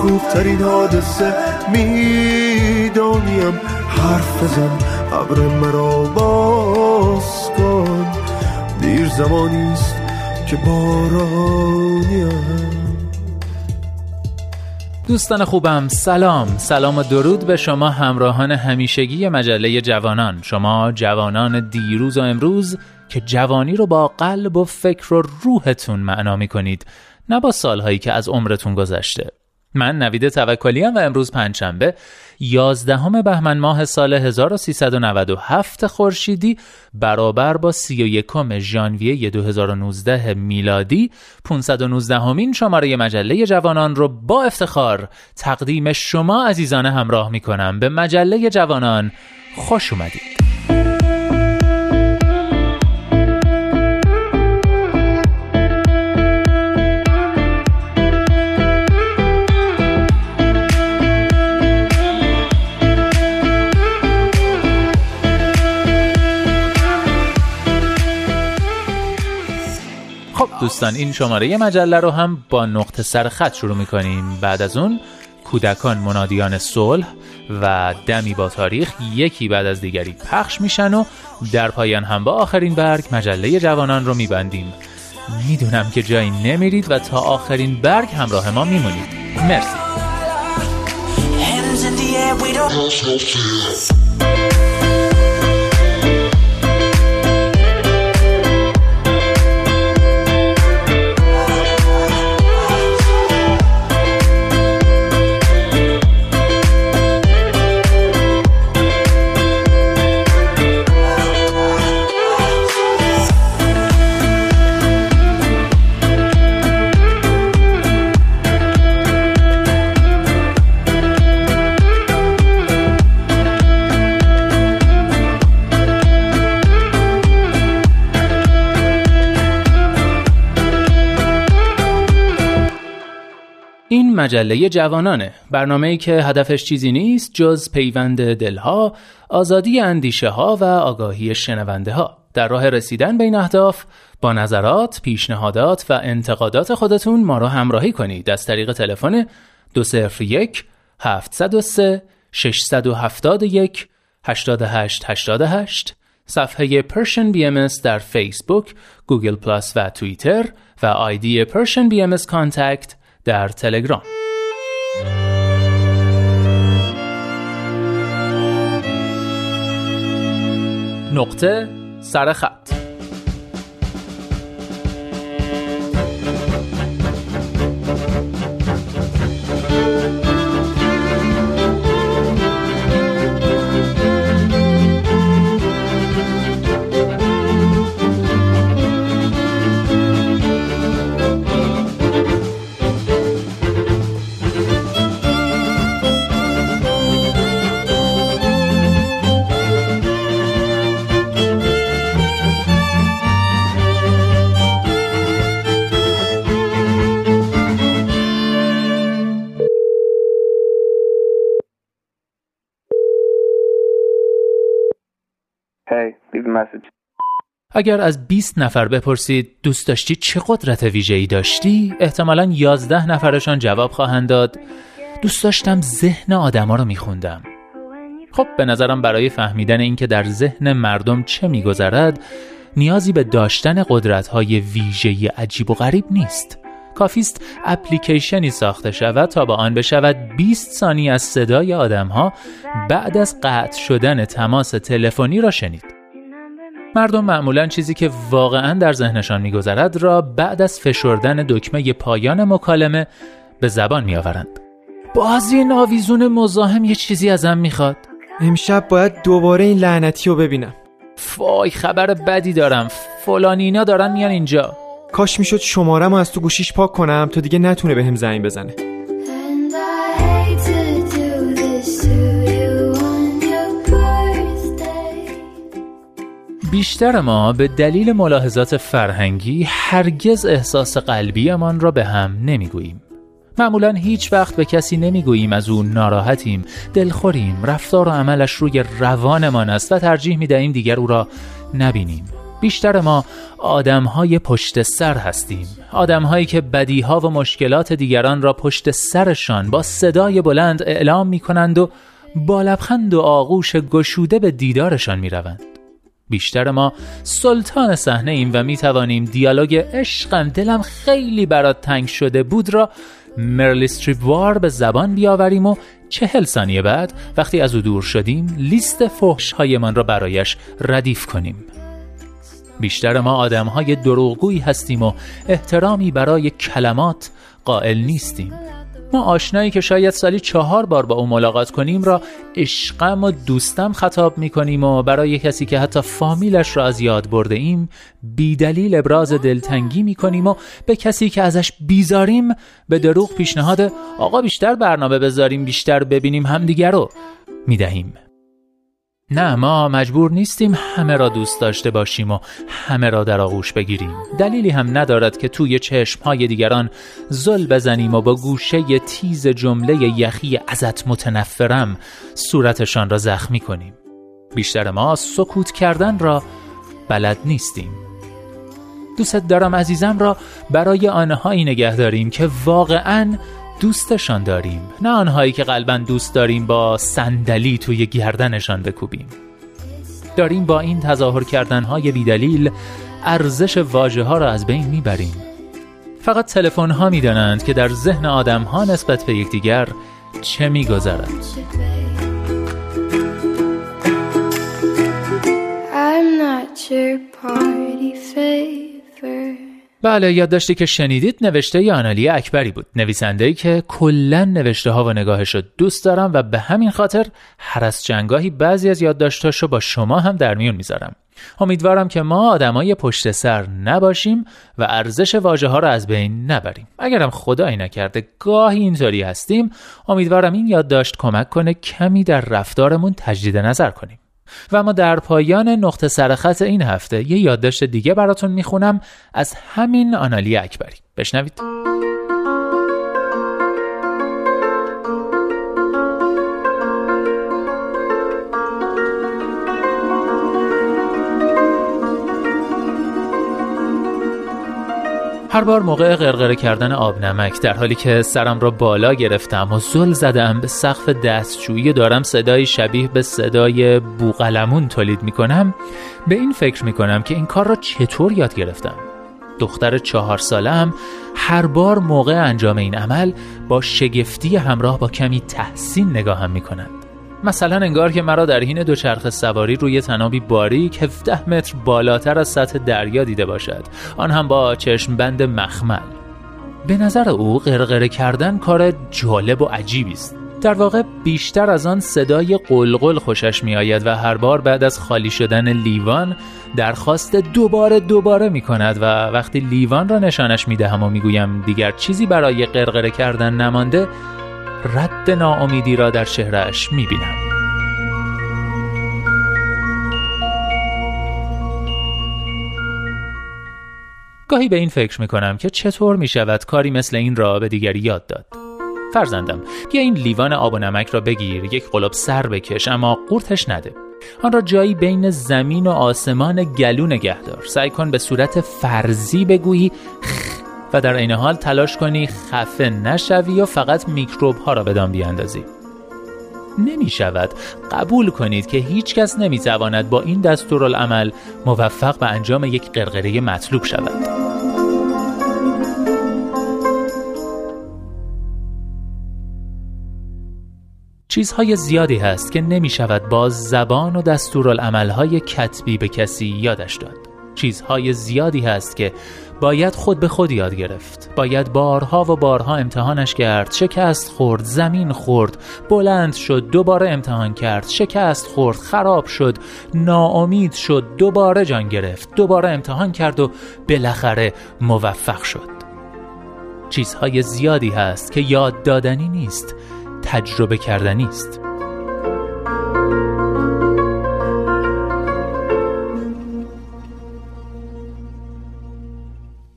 خوبترین حادثه می‌دانیم. حرف بزن ابر مرا باز کن. دیر زمانیست که بارانیم دوستان خوبم سلام. سلام و درود به شما همراهان همیشگی مجله جوانان. شما جوانان دیروز و امروز که جوانی رو با قلب و فکر و روحتون معنا می کنید نه با سالهایی که از عمرتون گذشته. من نوید توکلی و امروز پنجشنبه 11 بهمن ماه سال 1397 خورشیدی برابر با 31 ژانویه 2019 میلادی. 519 همین شماره مجله جوانان رو با افتخار تقدیم شما عزیزان همراه می کنم به مجله جوانان خوش اومدید. دوستان این شماره مجله رو هم با نقطه سر خط شروع می‌کنیم. بعد از اون کودکان منادیان صلح و دمی با تاریخ یکی بعد از دیگری پخش میشن و در پایان هم با آخرین برگ مجله جوانان رو میبندیم. می‌دونم که جایی نمیرید و تا آخرین برگ همراه ما میمونید. مرسی. مجله جوانانه. برنامه ای که هدفش چیزی نیست جز پیوند دلها آزادی اندیشه ها و آگاهی شنونده ها در راه رسیدن به این اهداف با نظرات، پیشنهادات و انتقادات خودتون ما را همراهی کنید. از طریق تلفن 201 703 671 8888 صفحه Persian BMS در فیسبوک، گوگل پلاس و توییتر و آیدی Persian BMS Contact در تلگرام. نقطه سرخط اگر از 20 نفر بپرسید دوست داشتی چه قدرت ویژه‌ای داشتی؟ احتمالا 11 نفرشان جواب خواهند داد دوست داشتم ذهن آدما رو میخوندم. خب به نظرم برای فهمیدن اینکه در ذهن مردم چه میگذرد نیازی به داشتن قدرت‌های ویژه‌ای عجیب و غریب نیست. کافیست اپلیکیشنی ساخته شود تا با آن بشود 20 ثانی از صدای آدمها بعد از قطع شدن تماس تلفنی را شنید. مردم معمولا چیزی که واقعا در ذهنشان میگذرد را بعد از فشردن دکمه پایان مکالمه به زبان میآورند. باز این آویزون مزاحم یه چیزی ازم می‌خواد. امشب باید دوباره این لعنتی رو ببینم. وای خبر بدی دارم فلانینا دارن میان اینجا کاش می‌شد شمارم از تو گوشیش پاک کنم تا دیگه نتونه بهم زنگ بزنه بیشتر ما به دلیل ملاحظات فرهنگی هرگز احساس قلبیمان را به هم نمی‌گوییم. معمولا هیچ وقت به کسی نمی‌گوییم از او ناراحتیم دلخوریم رفتار و عملش روی روانمان است و ترجیح می دهیم دیگر او را نبینیم. بیشتر ما آدم های پشت سر هستیم. آدم هایی که بدیها و مشکلات دیگران را پشت سرشان با صدای بلند اعلام می کنند و با لبخند و آغوش گشوده به دیدارشان می روند. بیشتر ما سلطان صحنه ایم و می توانیم دیالوگ عشقم دلم خیلی برات تنگ شده بود را مرلی وار به زبان بیاوریم و چهل ثانیه بعد وقتی از او دور شدیم لیست فحش هایمان را برایش ردیف کنیم. بیشتر ما آدم های دروغگویی هستیم و احترامی برای کلمات قائل نیستیم. ما آشنایی که شاید سالی چهار بار با او ملاقات کنیم را عشقم و دوستم خطاب می کنیم و برای کسی که حتی فامیلش را از یاد برده ایم بیدلیل ابراز دلتنگی می کنیم و به کسی که ازش بیزاریم به دروغ پیشنهاد آقا بیشتر برنامه بذاریم بیشتر ببینیم همدیگر رو می دهیم. نه ما مجبور نیستیم همه را دوست داشته باشیم و همه را در آغوش بگیریم. دلیلی هم ندارد که توی چشمهای دیگران زل بزنیم و با گوشه تیز جمله یخی ازت متنفرم صورتشان را زخمی کنیم. بیشتر ما سکوت کردن را بلد نیستیم. دوست دارم عزیزم را برای آنهایی نگه داریم که واقعا دوستشان داریم. نه آنهایی که قلبا دوست داریم با صندلی توی گردنشان بکوبیم. داریم با این تظاهر کردنهای بیدلیل ارزش واژه ها را از بین می‌بریم. فقط تلفن ها می‌دانند که در ذهن آدم ها نسبت به یکدیگر چه میگذرد. I'm not your party بله یادداشتی که شنیدید نوشته ی آنالی اکبری بود. نویسنده که کلا نوشته ها و نگاهش رو دوست دارم و به همین خاطر هر از جنگاهی بعضی از یادداشتاشو با شما هم در میون می‌ذارم. امیدوارم که ما آدمای پشت سر نباشیم و ارزش واژه ها رو از بین نبریم. اگرم خدایی نکرده گاهی اینطوری هستیم امیدوارم این یادداشت کمک کنه کمی در رفتارمون تجدید نظر کنیم. و ما در پایان نقطه سرخط این هفته یه یادداشت دیگه براتون می‌خونم. از همین آنالی اکبری. بشنوید. هر بار موقع غرغره کردن آب نمک در حالی که سرم را بالا گرفتم و زل زدم به سقف دستشویی دارم صدای شبیه به صدای بوغلمون تولید می کنم به این فکر می کنم که این کار را چطور یاد گرفتم. دختر چهار ساله هم هر بار موقع انجام این عمل با شگفتی همراه با کمی تحسین نگاهم می کند مثلا انگار که مرا در حین دوچرخه سواری روی تنابی باریک 17 متر بالاتر از سطح دریا دیده باشد. آن هم با چشم بند مخمل. به نظر او غرغره کردن کار جالب و عجیبی است. در واقع بیشتر از آن صدای قلقل خوشش می آید و هر بار بعد از خالی شدن لیوان درخواست دوباره دوباره می کند و وقتی لیوان را نشانش می دهم و می گویم دیگر چیزی برای غرغره کردن نمانده رد ناامیدی را در شهرش می بینم. گاهی به این فکر می کنم که چطور می شود کاری مثل این را به دیگری یاد داد. فرزندم بیا این لیوان آب و نمک را بگیر یک قلب سر بکش اما قورتش نده آن را جایی بین زمین و آسمان گلو نگه دار سعی کن به صورت فرضی بگویی و در این حال تلاش کنی خفه نشوی و فقط میکروب ها را به بیاندازی. نمی شود قبول کنید که هیچ کس نمی تواند با این دستورالعمل موفق به انجام یک قرقره مطلوب شود. چیزهای زیادی هست که نمی شود باز زبان و دستورالعملهای کتبی به کسی یادش داد. چیزهای زیادی هست که باید خود به خود یاد گرفت. باید بارها و بارها امتحانش کرد شکست خورد زمین خورد بلند شد دوباره امتحان کرد شکست خورد خراب شد ناامید شد دوباره جان گرفت دوباره امتحان کرد و بالاخره موفق شد. چیزهای زیادی هست که یاد دادنی نیست تجربه کردنی است.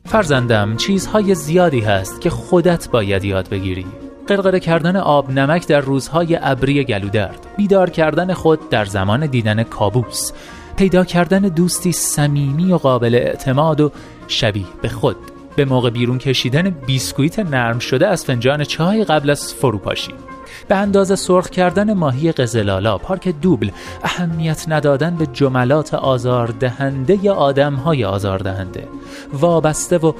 فرزندم چیزهای زیادی هست که خودت باید یاد بگیری. قرقره کردن آب نمک در روزهای ابری گلودرد. بیدار کردن خود در زمان دیدن کابوس. پیدا کردن دوستی صمیمی و قابل اعتماد و شبیه به خود. به موقع بیرون کشیدن بیسکویت نرم شده از فنجان چای قبل از فروپاشی. به اندازه سرخ کردن ماهی قزلالا پارک دوبل اهمیت ندادن به جملات آزاردهنده یا آدمهای آزاردهنده. وابسته و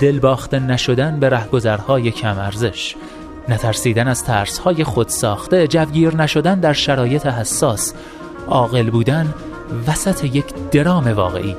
دلباخته نشدن به رهگذرهای کم ارزش. نترسیدن از ترسهای خود ساخته جوگیر نشدن در شرایط حساس. عاقل بودن وسط یک درام واقعی.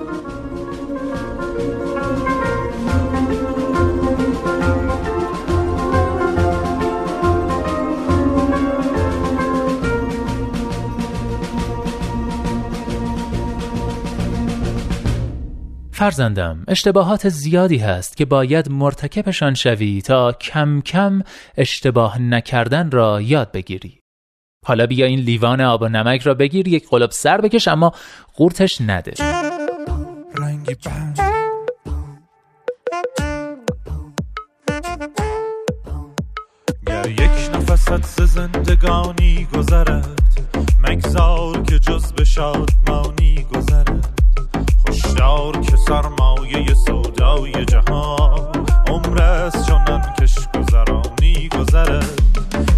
فرزندم اشتباهات زیادی هست که باید مرتکبشان شوی تا کم کم اشتباه نکردن را یاد بگیری. حالا بیا این لیوان آب و نمک را بگیر یک قلب سر بکش اما قورتش نده. یک نفست زندگانی گذرد مگذار که جز به شادمانی گذرد. هشدار که سرمایه سودای جهان. عمر از چنان کش گذرانی گذرد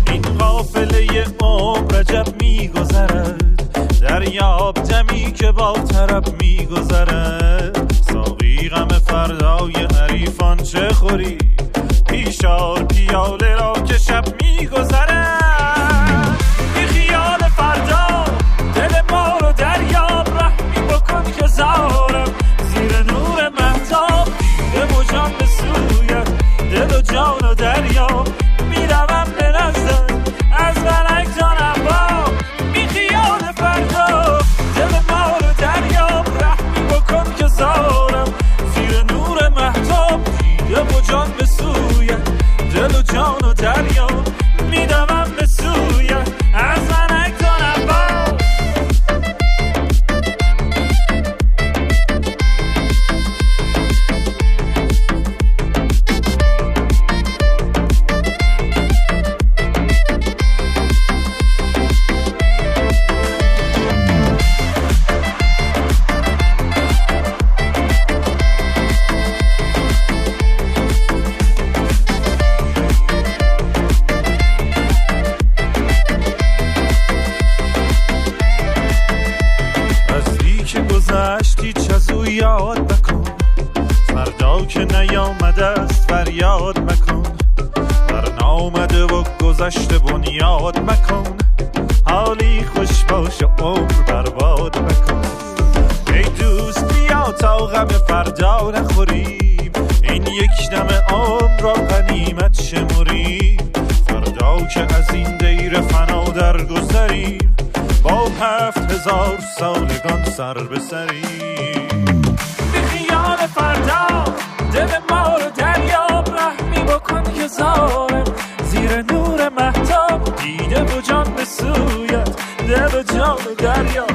این قافله عمر عجب میگذرد. دریاب دمی که با طرب میگذرد. ساقی غم فردای حریفان چه خوری؟ گذشت هیچ از او یاد مکن فردا که نیامده است فریاد مکن. بر نامده و گذشته بنیاد مکن. حالی خوش باش و عمر برباد مکن. ای دوست بیا تا غم فردا نخوریم. این یک دم عمر را غنیمت شمریم. فردا که از این دیر فنا درگذریم. با هفت هزار سالگان سر به سریم بی خیال فردا دل ما رو دریاب رحمی بکن که زیر نور محتاب دیده و جان به سویت دل و جان دریا.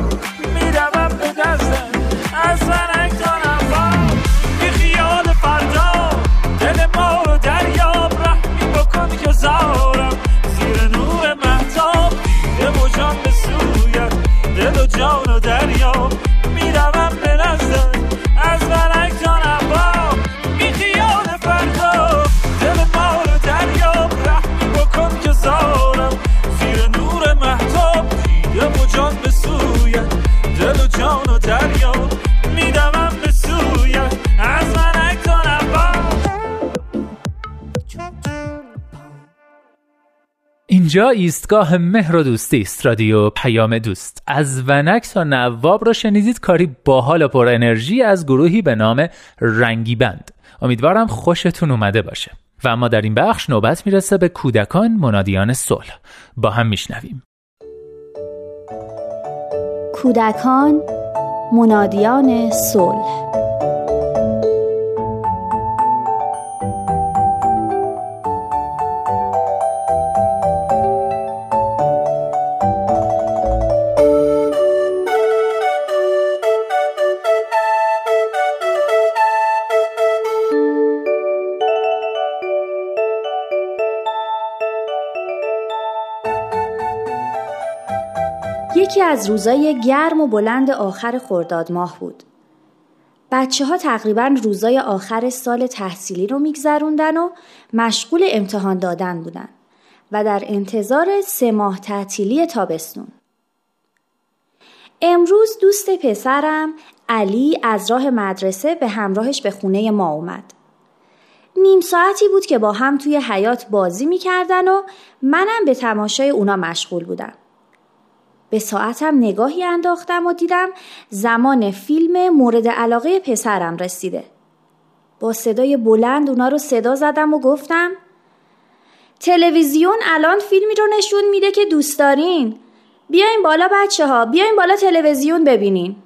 اینجا ایستگاه مهر و دوستی است رادیو پیام دوست. از ونک تا نواب را شنیدید کاری باحال و پر انرژی از گروهی به نام رنگی بند. امیدوارم خوشتون اومده باشه. و اما در این بخش نوبت می‌رسه به کودکان منادیان صلح. با هم میشنویم. کودکان منادیان صلح. از روزای گرم و بلند آخر خرداد ماه بود. بچه ها تقریبا روزای آخر سال تحصیلی رو میگذروندن و مشغول امتحان دادن بودن و در انتظار سه ماه تعطیلی تابستون. امروز دوست پسرم علی از راه مدرسه به همراهش به خونه ما اومد. نیم ساعتی بود که با هم توی حیات بازی می‌کردن و منم به تماشای اونا مشغول بودم. به ساعتم نگاهی انداختم و دیدم زمان فیلم مورد علاقه پسرم رسیده. با صدای بلند اونا رو صدا زدم و گفتم تلویزیون الان فیلمی رو نشون میده که دوست دارین. بیاین بالا بچه ها بیاین بالا تلویزیون ببینین.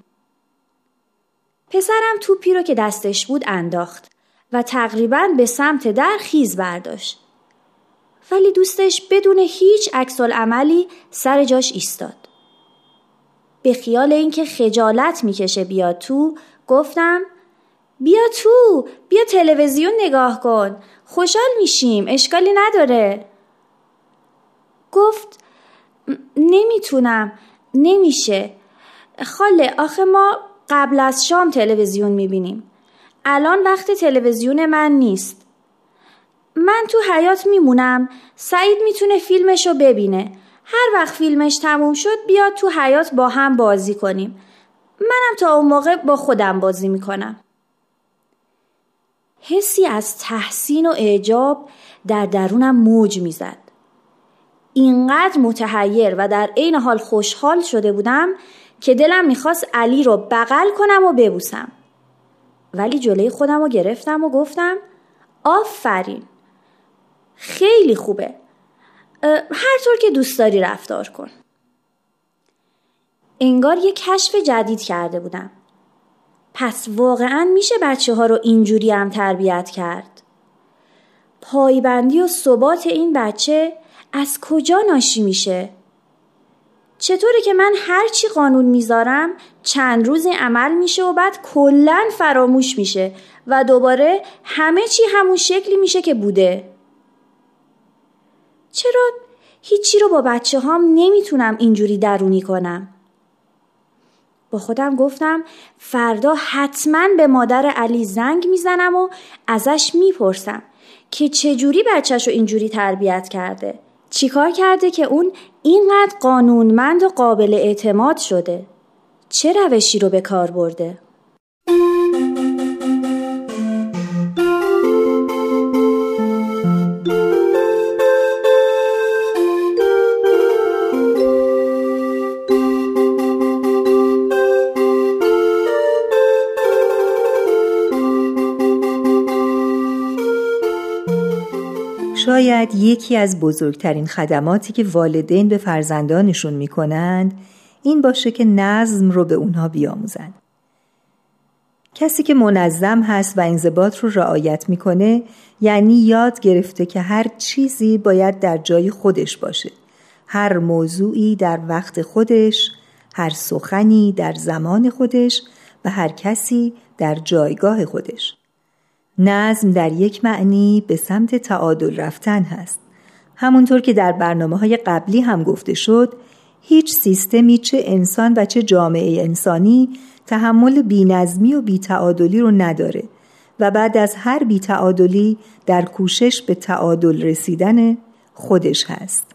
پسرم توپی رو که دستش بود انداخت و تقریبا به سمت در خیز برداشت. ولی دوستش بدون هیچ عکس عملی سر جاش ایستاد. به خیال اینکه خجالت می‌کشه بیاد تو گفتم بیا تو بیا تلویزیون نگاه کن خوشحال میشیم اشکالی نداره. گفت نمی‌تونم نمیشه. خاله آخه ما قبل از شام تلویزیون می‌بینیم. الان وقت تلویزیون من نیست. من تو حیات میمونم سعید می‌تونه فیلمشو ببینه. هر وقت فیلمش تموم شد بیاد تو حیات با هم بازی کنیم. منم تا اون موقع با خودم بازی می‌کنم. حسی از تحسین و اعجاب در درونم موج می‌زد. اینقدر متحیر و در عین حال خوشحال شده بودم که دلم می‌خواست علی رو بغل کنم و ببوسم. ولی جلوی خودم رو گرفتم و گفتم آفرین خیلی خوبه. هر طور که دوست داری رفتار کن. انگار یه کشف جدید کرده بودم. پس واقعا میشه بچه ها رو اینجوری هم تربیت کرد؟ پایبندی و ثبات این بچه از کجا ناشی میشه؟ چطوره که من هرچی قانون می‌ذارم چند روزی عمل میشه و بعد کلا فراموش میشه و دوباره همه چی همون شکلی میشه که بوده. چرا هیچی رو با بچه هام نمی‌تونم اینجوری درونی کنم؟ با خودم گفتم فردا حتما به مادر علی زنگ می‌زنم و ازش می‌پرسم که چجوری بچهش رو اینجوری تربیت کرده؟ چیکار کرده که اون اینقدر قانونمند و قابل اعتماد شده؟ چه روشی رو به کار برده؟ شاید یکی از بزرگترین خدماتی که والدین به فرزندانشون می‌کنند این باشه که نظم رو به اونها بیاموزند. کسی که منظم هست و انضباط رو رعایت می‌کنه یعنی یاد گرفته که هر چیزی باید در جای خودش باشه. هر موضوعی در وقت خودش، هر سخنی در زمان خودش و هر کسی در جایگاه خودش. نظم در یک معنی به سمت تعادل رفتن هست. همونطور که در برنامه های قبلی هم گفته شد هیچ سیستمی چه انسان و چه جامعه انسانی تحمل بینظمی و بیتعادلی رو نداره و بعد از هر بیتعادلی در کوشش به تعادل رسیدن خودش هست.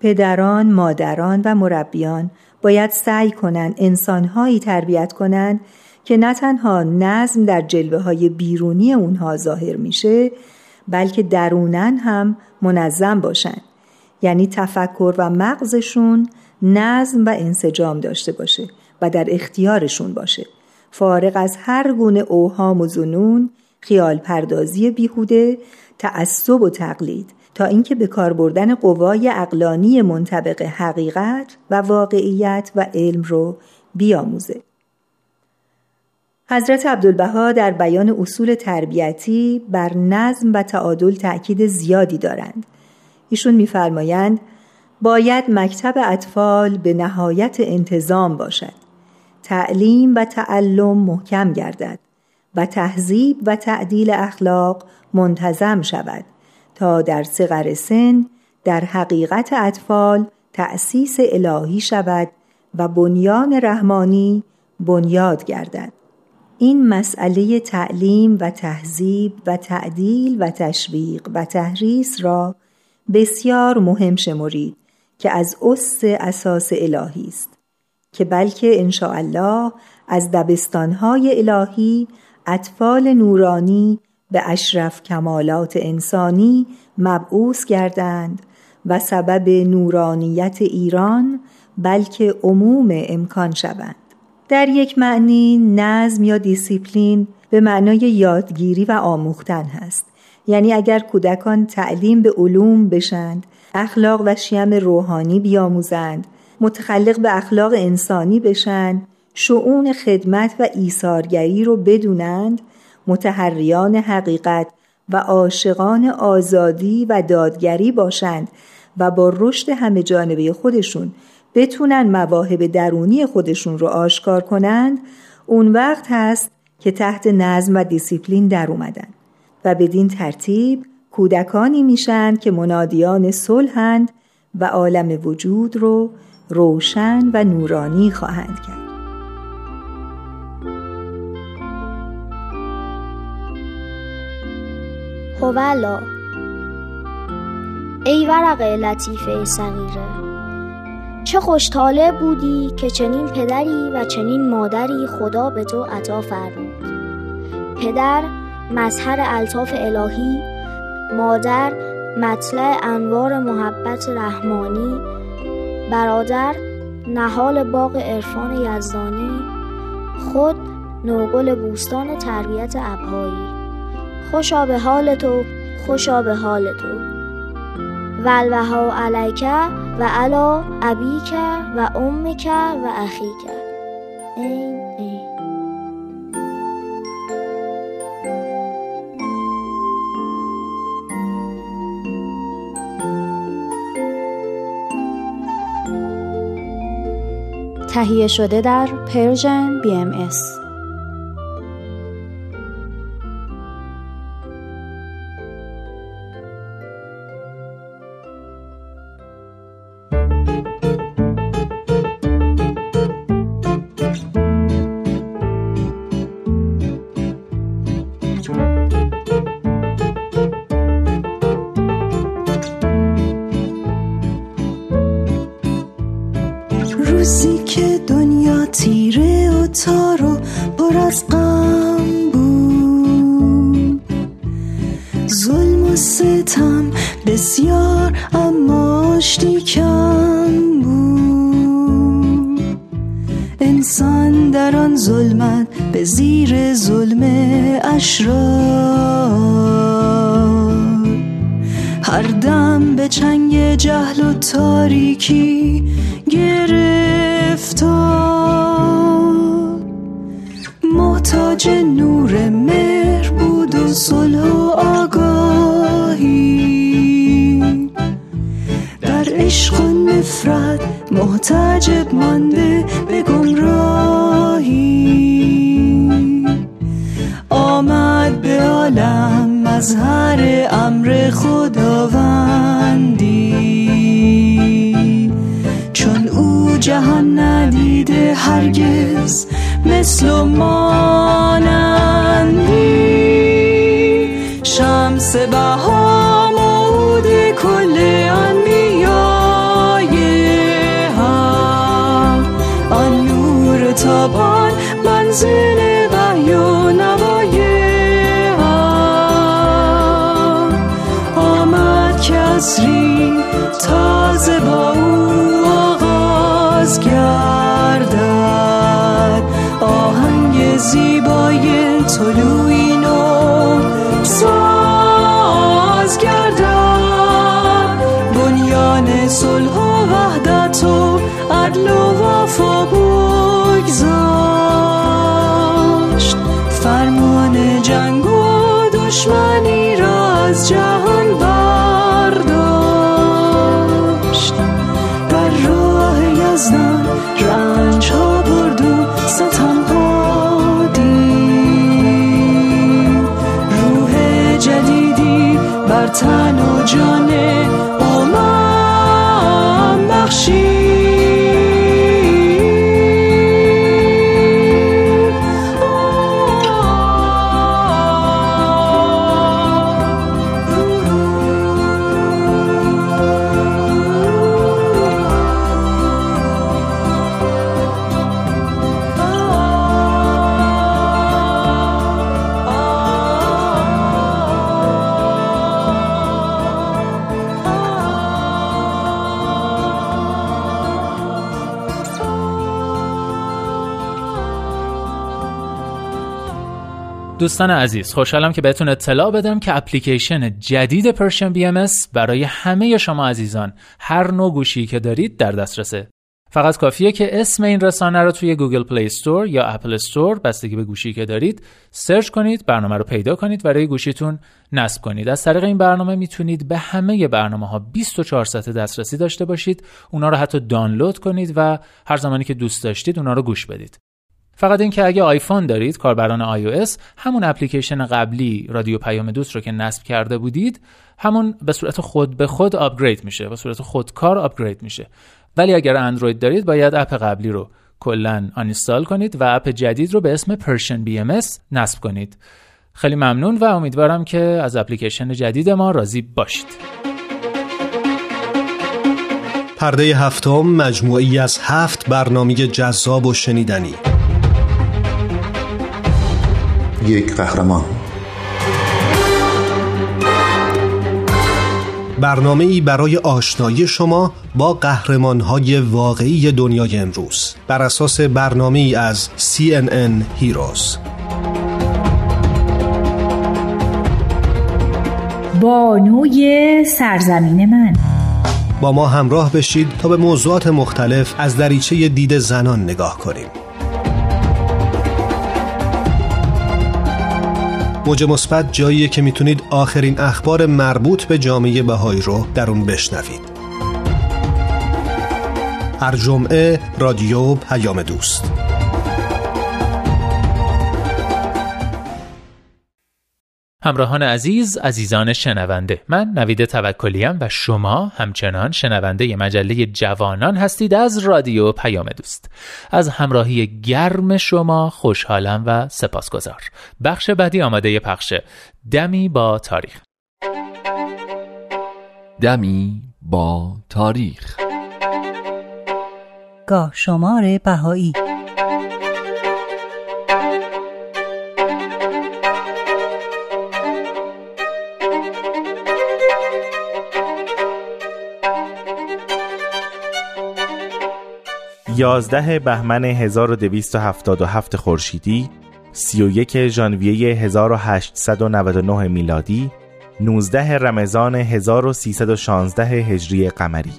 پدران، مادران و مربیان باید سعی کنند انسانهایی تربیت کنند که نه تنها نظم در جلوه های بیرونی اونها ظاهر میشه بلکه درونن هم منظم باشند یعنی تفکر و مغزشون نظم و انسجام داشته باشه و در اختیارشون باشه. فارغ از هر گونه اوهام و زنون خیال پردازی بیهوده تعصب و تقلید تا اینکه به کار بردن قوای اقلانی منطبق حقیقت و واقعیت و علم رو بیاموزه. حضرت عبدالبها در بیان اصول تربیتی بر نظم و تعادل تأکید زیادی دارند. ایشون میفرمایند باید مکتب اطفال به نهایت انتظام باشد. تعلیم و تعلم محکم گردد و تهذیب و تعدیل اخلاق منتظم شود تا در صغر سن در حقیقت اطفال تأسیس الهی شود و بنیان رحمانی بنیاد گردد. این مسئله تعلیم و تهذیب و تعدیل و تشویق و تحریس را بسیار مهم شمرید که از اس اساس الهی است که بلکه الله از دبستانهای الهی اطفال نورانی به اشرف کمالات انسانی مبعوث گردند و سبب نورانیت ایران بلکه عموم امکان شوند. در یک معنی نظم یا دیسیپلین به معنای یادگیری و آموختن هست. یعنی اگر کودکان تعلیم به علوم بشند اخلاق و شیم روحانی بیاموزند متخلق به اخلاق انسانی بشند شعون خدمت و ایثارگری رو بدونند متحریان حقیقت و عاشقان آزادی و دادگری باشند و با رشد همه جانبه خودشون بتونن مواهب درونی خودشون رو آشکار کنند اون وقت هست که تحت نظم و دیسیپلین در اومدن و بدین ترتیب کودکانی میشند که منادیان صلحند و عالم وجود رو روشن و نورانی خواهند کرد. هولا ای ورقه لطیفه صغیره چه خوشتاله بودی که چنین پدری و چنین مادری خدا به تو عطا فرمود. پدر مظهر الطاف الهی. مادر مطلع انوار محبت رحمانی. برادر نهال باغ عرفان یزدانی. خود نوگل بوستان تربیت ابهایی. خوشا به حال تو خوشا به حال تو. ولوها علیکه و علا ابیک و امک و اخیک. این این تهیه شده در پرژن بی ام ایس تار و پر از غم بود. ظلم و ستم بسیار اماش کم بود. انسان در آن ظلمت به زیر ظلم اشرار. هر دم به چنگ جهل و تاریکی نور تابان منزل وحی دوستان عزیز خوشحالم که بهتون اطلاع بدم که اپلیکیشن جدید Persian BMS برای همه شما عزیزان هر نوع گوشی که دارید در دسترسه. فقط کافیه که اسم این رسانه رو توی Google Play Store یا Apple Store بستگی به گوشی که دارید search کنید برنامه رو پیدا کنید و روی گوشیتون نصب کنید. از طریق این برنامه می‌تونید به همه برنامه ها 24 ساعت دسترسی داشته باشید اونا رو حتی دانلود کنید و هر زمانی که دوست داشتید اونا رو گوش بدید. فقط اینکه اگه آیفون دارید کاربران iOS همون اپلیکیشن قبلی رادیو پیام دوست رو که نصب کرده بودید همون به صورت خود به خود upgrade میشه به صورت خودکار upgrade میشه. ولی اگر اندروید دارید باید app قبلی رو کلا uninstall کنید و app جدید رو به اسم Persian BMS نصب کنید. خیلی ممنون و امیدوارم که از اپلیکیشن جدید ما راضی باشید. پرده هفتم مجموعی از هفت برنامه جذاب و شنیدنی. یک قهرمان. برنامه ای برای آشنایی شما با قهرمان های واقعی دنیای امروز. بر اساس برنامه ای از CNN Heroes. بانوی سرزمین من. با ما همراه بشید تا به موضوعات مختلف از دریچه دید زنان نگاه کنیم. موج مثبت جاییه که می‌تونید آخرین اخبار مربوط به جامعه بهایی رو در اون بشنوید. هر جمعه رادیو پیام دوست. همراهان عزیز عزیزان شنونده. من نوید توکلیم و شما همچنان شنونده مجله جوانان هستید از رادیو پیام دوست. از همراهی گرم شما خوشحالم و سپاسگزار. بخش بعدی آماده پخشه دمی با تاریخ. دمی با تاریخ. گاه شمار بهایی. یازده بهمن 1277 خورشیدی 31 ژانویه 1899 میلادی 19 رمضان 1316 هجری قمری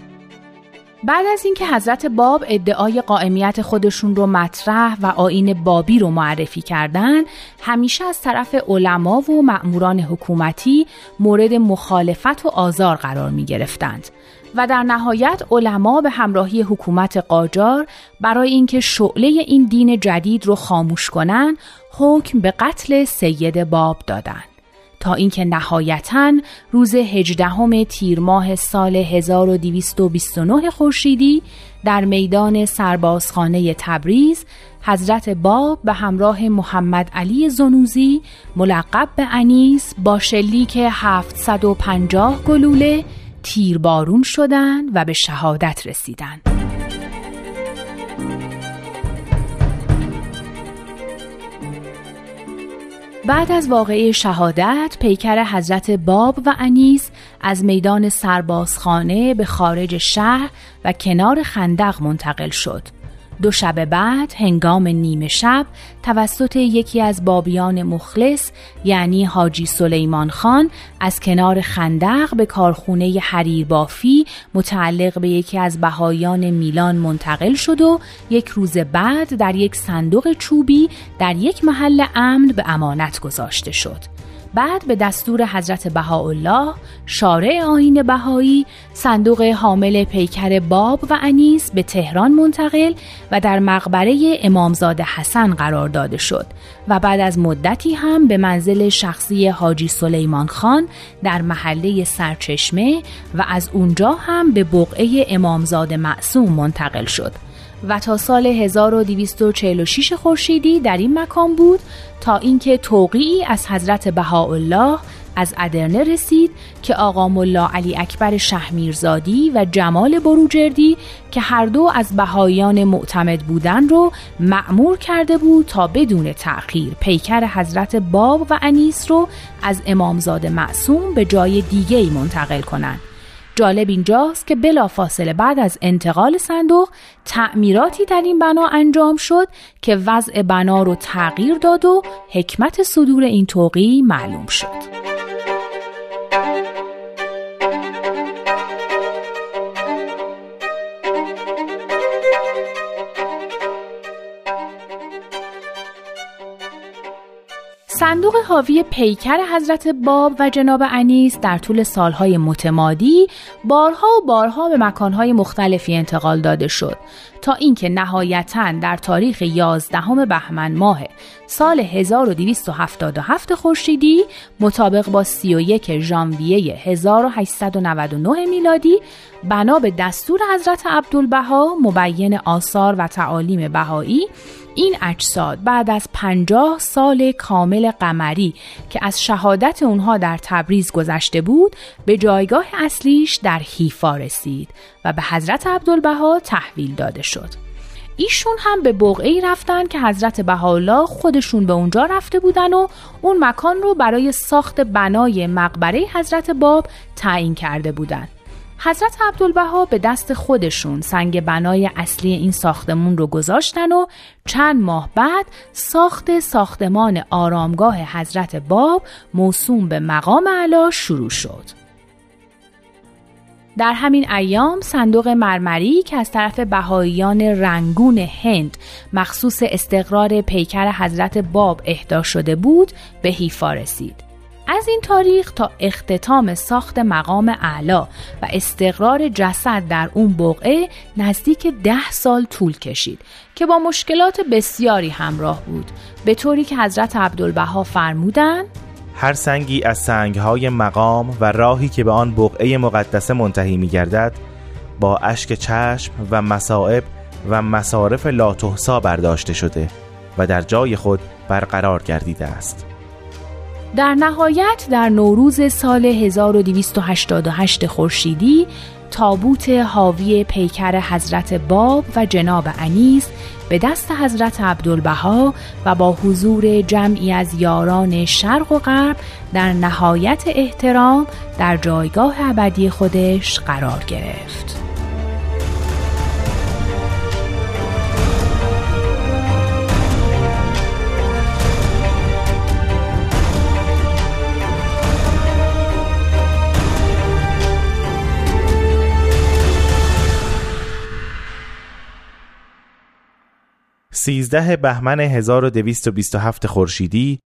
بعد از اینکه حضرت باب ادعای قائمیت خودشون رو مطرح و آین بابی رو معرفی کردند، همیشه از طرف علما و مأموران حکومتی مورد مخالفت و آزار قرار می گرفتند. و در نهایت علما به همراهی حکومت قاجار برای اینکه شعله این دین جدید رو خاموش کنن حکم به قتل سید باب دادند. تا اینکه نهایتا روز 18 تیر ماه سال 1229 خورشیدی در میدان سربازخانه تبریز حضرت باب به همراه محمد علی زنوزی ملقب به انیس با شلیک 750 گلوله تیربارون شدند و به شهادت رسیدند. بعد از واقعه شهادت پیکر حضرت باب و انیس از میدان سربازخانه به خارج شهر و کنار خندق منتقل شد دو شب بعد هنگام نیمه شب توسط یکی از بابیان مخلص یعنی حاجی سلیمان خان از کنار خندق به کارخونه حریر بافی متعلق به یکی از بهایان میلان منتقل شد و یک روز بعد در یک صندوق چوبی در یک محل امن به امانت گذاشته شد. بعد به دستور حضرت بهاءالله شارع آین بهایی صندوق حامل پیکر باب و انیس به تهران منتقل و در مقبره امامزاده حسن قرار داده شد و بعد از مدتی هم به منزل شخصی حاجی سلیمان خان در محله سرچشمه و از اونجا هم به بقعه امامزاده معصوم منتقل شد. و تا سال 1246 خورشیدی در این مکان بود تا اینکه توقیعی از حضرت بهاءالله از ادرنه رسید که آقا ملا علی اکبر شهمیرزادی و جمال بروجردی که هر دو از بهایان معتمد بودن رو معمور کرده بود تا بدون تأخیر پیکر حضرت باب و انیس رو از امامزاده معصوم به جای دیگه منتقل کنند. جالب اینجاست که بلافاصله بعد از انتقال صندوق تعمیراتی در این بنا انجام شد که وضع بنا رو تغییر داد و حکمت صدور این توقی معلوم شد. صندوق حاوی پیکر حضرت باب و جناب انیس در طول سالهای متمادی بارها و بارها به مکانهای مختلفی انتقال داده شد. تا اینکه نهایتا در تاریخ 11 بهمن ماه سال 1277 خورشیدی مطابق با 31 ژانویه 1899 میلادی بنا به دستور حضرت عبدالبها مبین آثار و تعالیم بهایی این اجساد بعد از پنجاه سال کامل قمری که از شهادت اونها در تبریز گذشته بود به جایگاه اصلیش در حیفا رسید. و به حضرت عبدالبها تحویل داده شد ایشون هم به بقعی رفتن که حضرت بهاءالله خودشون به اونجا رفته بودن و اون مکان رو برای ساخت بنای مقبره حضرت باب تعیین کرده بودند. حضرت عبدالبها به دست خودشون سنگ بنای اصلی این ساختمون رو گذاشتن و چند ماه بعد ساخت ساختمان آرامگاه حضرت باب موسوم به مقام علا شروع شد. در همین ایام صندوق مرمری که از طرف بهاییان رنگون هند مخصوص استقرار پیکر حضرت باب اهدا شده بود به حیفا رسید. از این تاریخ تا اختتام ساخت مقام اعلا و استقرار جسد در اون بقعه نزدیک ده سال طول کشید که با مشکلات بسیاری همراه بود به طوری که حضرت عبدالبها فرمودند هر سنگی از سنگهای مقام و راهی که به آن بقعه مقدسه منتهی می گردد با اشک چشم و مصائب و مصارف لاتحسا برداشته شده و در جای خود برقرار گردیده است. در نهایت در نوروز سال 1288 خورشیدی تابوت حاوی پیکر حضرت باب و جناب انیس به دست حضرت عبدالبها و با حضور جمعی از یاران شرق و غرب در نهایت احترام در جایگاه ابدی خودش قرار گرفت. سیزده بهمن 1227 خورشیدی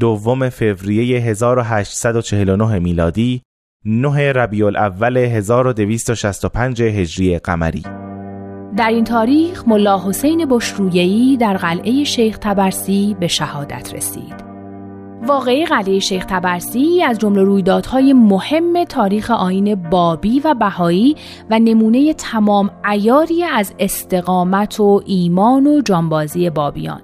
دوم فوریه 1849 میلادی 9 ربیع الاول 1265 هجری قمری در این تاریخ ملا حسین بشرویهی در قلعه شیخ تبرسی به شهادت رسید. واقعی قلعه شیخ تبرسی از جمله رویدادهای مهم تاریخ آین بابی و بهایی و نمونه تمام ایاری از استقامت و ایمان و جانبازی بابیان.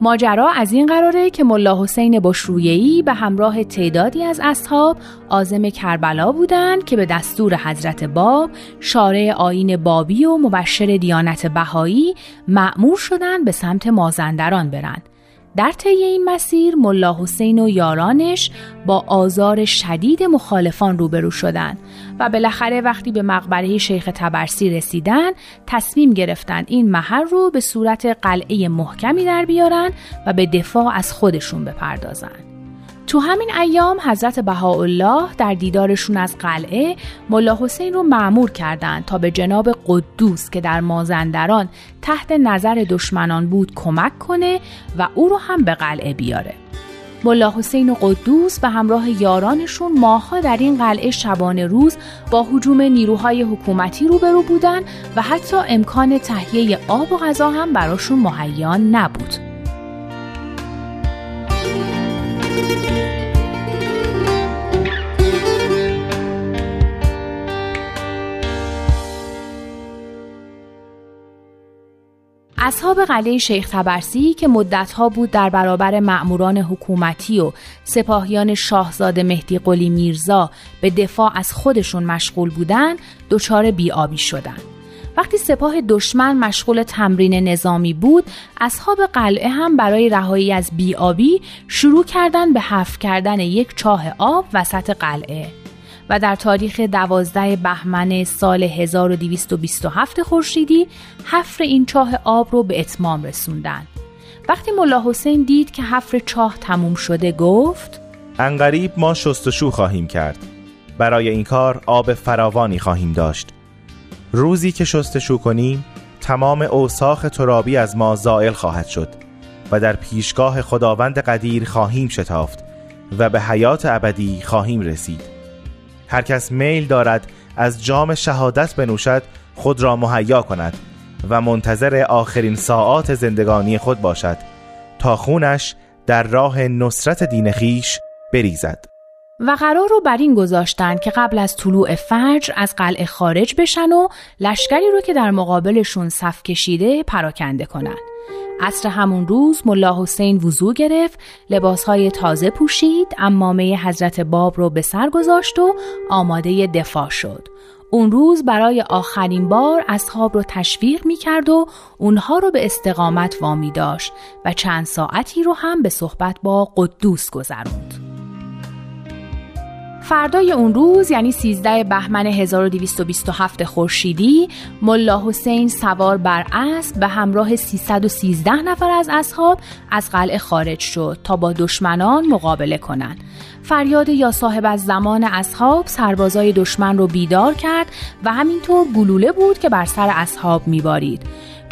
ماجرا از این قراره که ملا حسین بشرویهی به همراه تعدادی از اصحاب آزم کربلا بودند که به دستور حضرت باب شارع آین بابی و مبشر دیانت بهایی معمور شدند به سمت مازندران برند. در طی این مسیر ملا حسین و یارانش با آزار شدید مخالفان روبرو شدند و بالاخره وقتی به مقبره شیخ تبرسی رسیدن تصمیم گرفتن این محل رو به صورت قلعه محکمی در بیارن و به دفاع از خودشون بپردازن. تو همین ایام حضرت بهاءالله در دیدارشون از قلعه ملا حسین رو معمور کردند تا به جناب قدوس که در مازندران تحت نظر دشمنان بود کمک کنه و او رو هم به قلعه بیاره. ملا حسین و قدوس به همراه یارانشون ماها در این قلعه شبانه روز با حجوم نیروهای حکومتی روبرو بودن و حتی امکان تهیه آب و غذا هم براشون مهیا نبود. اصحاب قلعه شیخ تبرسی که مدتها بود در برابر مأموران حکومتی و سپاهیان شاهزاده مهدی قلی میرزا به دفاع از خودشون مشغول بودن دچار بیابی شدند. وقتی سپاه دشمن مشغول تمرین نظامی بود اصحاب قلعه هم برای رهایی از بیابی شروع کردن به حفر کردن یک چاه آب وسط قلعه و در تاریخ دوازده بهمن سال 1227 خورشیدی حفر این چاه آب رو به اتمام رسوندن. وقتی ملا حسین دید که حفر چاه تموم شده گفت انقریب ما شستشو خواهیم کرد. برای این کار آب فراوانی خواهیم داشت. روزی که شستشو کنیم تمام اوساخ ترابی از ما زائل خواهد شد و در پیشگاه خداوند قدیر خواهیم شتافت و به حیات ابدی خواهیم رسید. هر کس میل دارد از جام شهادت بنوشد خود را مهیا کند و منتظر آخرین ساعات زندگانی خود باشد تا خونش در راه نصرت دین خیش بریزد و قرار رو بر این گذاشتن که قبل از طلوع فجر از قلعه خارج بشن و لشکری رو که در مقابلشون صف کشیده پراکنده کنند. عصر همون روز ملا حسین وضوع گرفت لباسهای تازه پوشید امامه حضرت باب رو به سر گذاشت و آماده دفاع شد اون روز برای آخرین بار اصحاب رو تشویق می کرد و اونها رو به استقامت وامی داشت و چند ساعتی رو هم به صحبت با قدوس گذروند. فردای اون روز یعنی 13 بهمن 1227 خورشیدی ملا حسین سوار بر اسب به همراه 313 نفر از اصحاب از قلعه خارج شد تا با دشمنان مقابله کنند. فریاد یا صاحب از زمان اصحاب سربازای دشمن رو بیدار کرد و همینطور گلوله بود که بر سر اصحاب میبارید.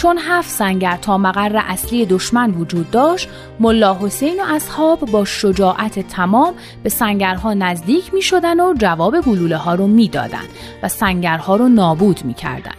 چون هفت سنگر تا مقر اصلی دشمن وجود داشت ملا حسین و اصحاب با شجاعت تمام به سنگرها نزدیک می شدن و جواب گلوله ها رو می دادن و سنگرها رو نابود می کردن.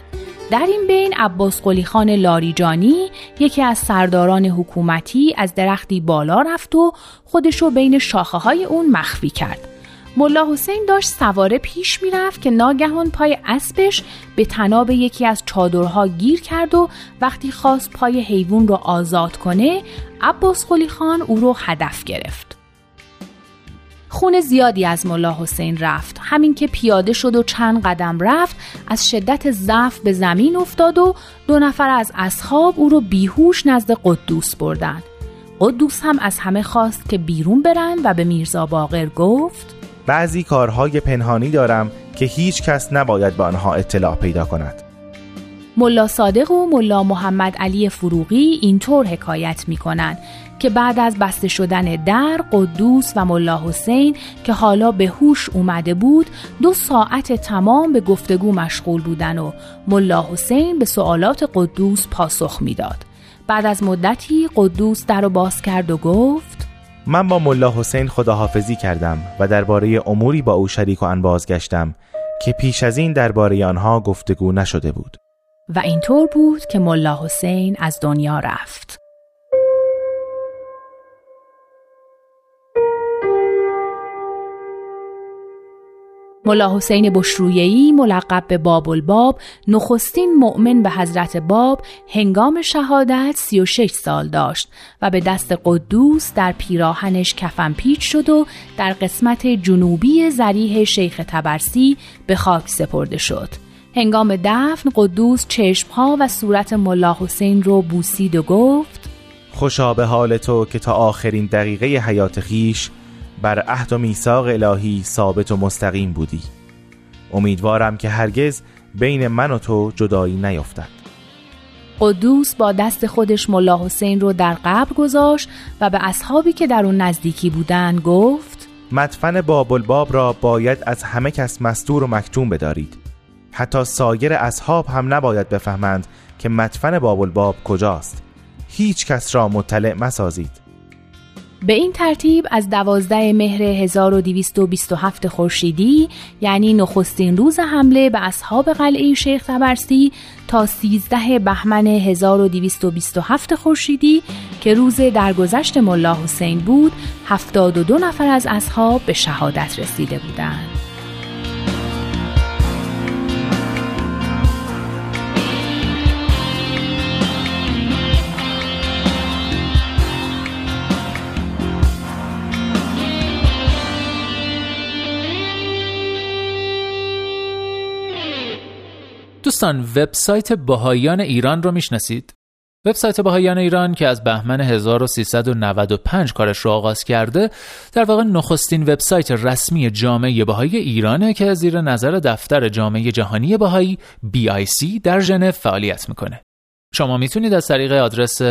در این بین عباس قلی خان لاریجانی یکی از سرداران حکومتی از درختی بالا رفت و خودشو بین شاخه های اون مخفی کرد ملا حسین داشت سواره پیش می‌رفت که ناگهان پای اسبش به تناب یکی از چادرها گیر کرد و وقتی خواست پای حیوان رو آزاد کنه عباس قلی خان او رو هدف گرفت. خون زیادی از ملا حسین رفت همین که پیاده شد و چند قدم رفت از شدت ضعف به زمین افتاد و دو نفر از اصحاب او رو بیهوش نزد قدوس بردن قدوس هم از همه خواست که بیرون برن و به میرزا باقر گفت بعضی کارهای پنهانی دارم که هیچ کس نباید به آنها اطلاع پیدا کند ملا صادق و ملا محمد علی فروغی اینطور حکایت می کنند که بعد از بسته شدن در قدوس و ملا حسین که حالا به هوش اومده بود دو ساعت تمام به گفتگو مشغول بودن و ملا حسین به سوالات قدوس پاسخ می‌داد. بعد از مدتی قدوس در رو باز کرد و گفت من با ملا حسین خداحافظی کردم و درباره اموری با او شریک و انباز گشتم که پیش از این درباره آنها گفتگو نشده بود. و اینطور بود که ملا حسین از دنیا رفت. ملا حسین بشرویهی ملقب به باب الباب نخستین مؤمن به حضرت باب هنگام شهادت 36 سال داشت و به دست قدوس در پیراهنش کفن پیچ شد و در قسمت جنوبی زریح شیخ تبرسی به خاک سپرده شد. هنگام دفن قدوس چشمها و صورت ملا حسین رو بوسید و گفت خوشا به حال تو که تا آخرین دقیقه حیات خیش بر عهد و میثاق الهی ثابت و مستقیم بودی. امیدوارم که هرگز بین من و تو جدایی نیفتد. قدوس با دست خودش ملا حسین رو در قبر گذاشت و به اصحابی که در اون نزدیکی بودن گفت مدفن بابالباب را باید از همه کس مستور و مکتوم بدارید. حتی سایر اصحاب هم نباید بفهمند که مدفن بابالباب کجاست. هیچ کس را مطلع مسازید. به این ترتیب از دوازده مهر 1227 خورشیدی یعنی نخستین روز حمله به اصحاب قلعه شیخ تبرسی تا 13 بهمن 1227 خورشیدی که روز درگذشت ملا حسین بود 72 نفر از اصحاب به شهادت رسیده بودند. دوستان وبسایت بهاییان ایران رو می‌شناسید؟ وبسایت بهاییان ایران که از بهمن 1395 کارش رو آغاز کرده در واقع نخستین وبسایت رسمی جامعه بهایی ایرانه که زیر نظر دفتر جامعه جهانی بهایی BIC در ژنو فعالیت می‌کنه. شما می‌تونید از طریق آدرس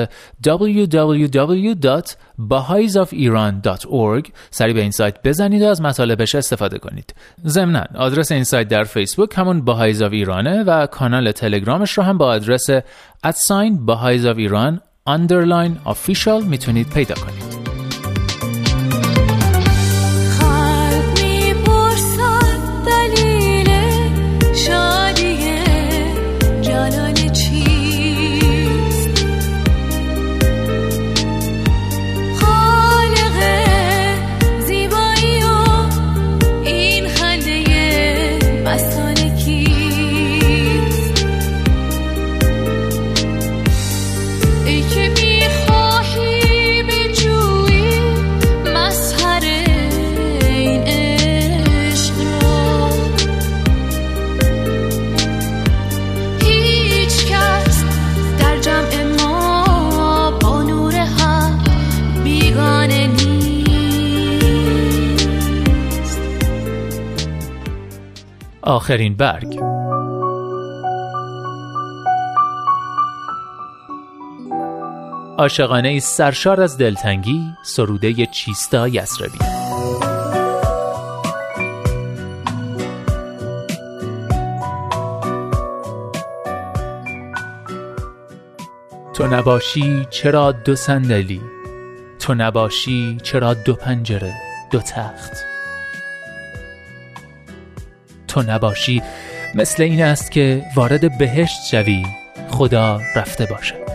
www.bahaisofIran.org سری به این سایت بزنید و از مطالبش استفاده کنید. ضمناً آدرس این سایت در فیسبوک همون باهایز of ایرانه و کانال تلگرامش رو هم با آدرس of ایران underline official می‌تونید پیدا کنید. آخرین برگ. عاشقانه سرشار از دلتنگی سروده چیستا یسربی تو نباشی چرا دو صندلی؟ تو نباشی چرا دو پنجره دو تخت؟ تو نباشی. مثل این است که وارد بهشت شوی. خدا رفته باشد.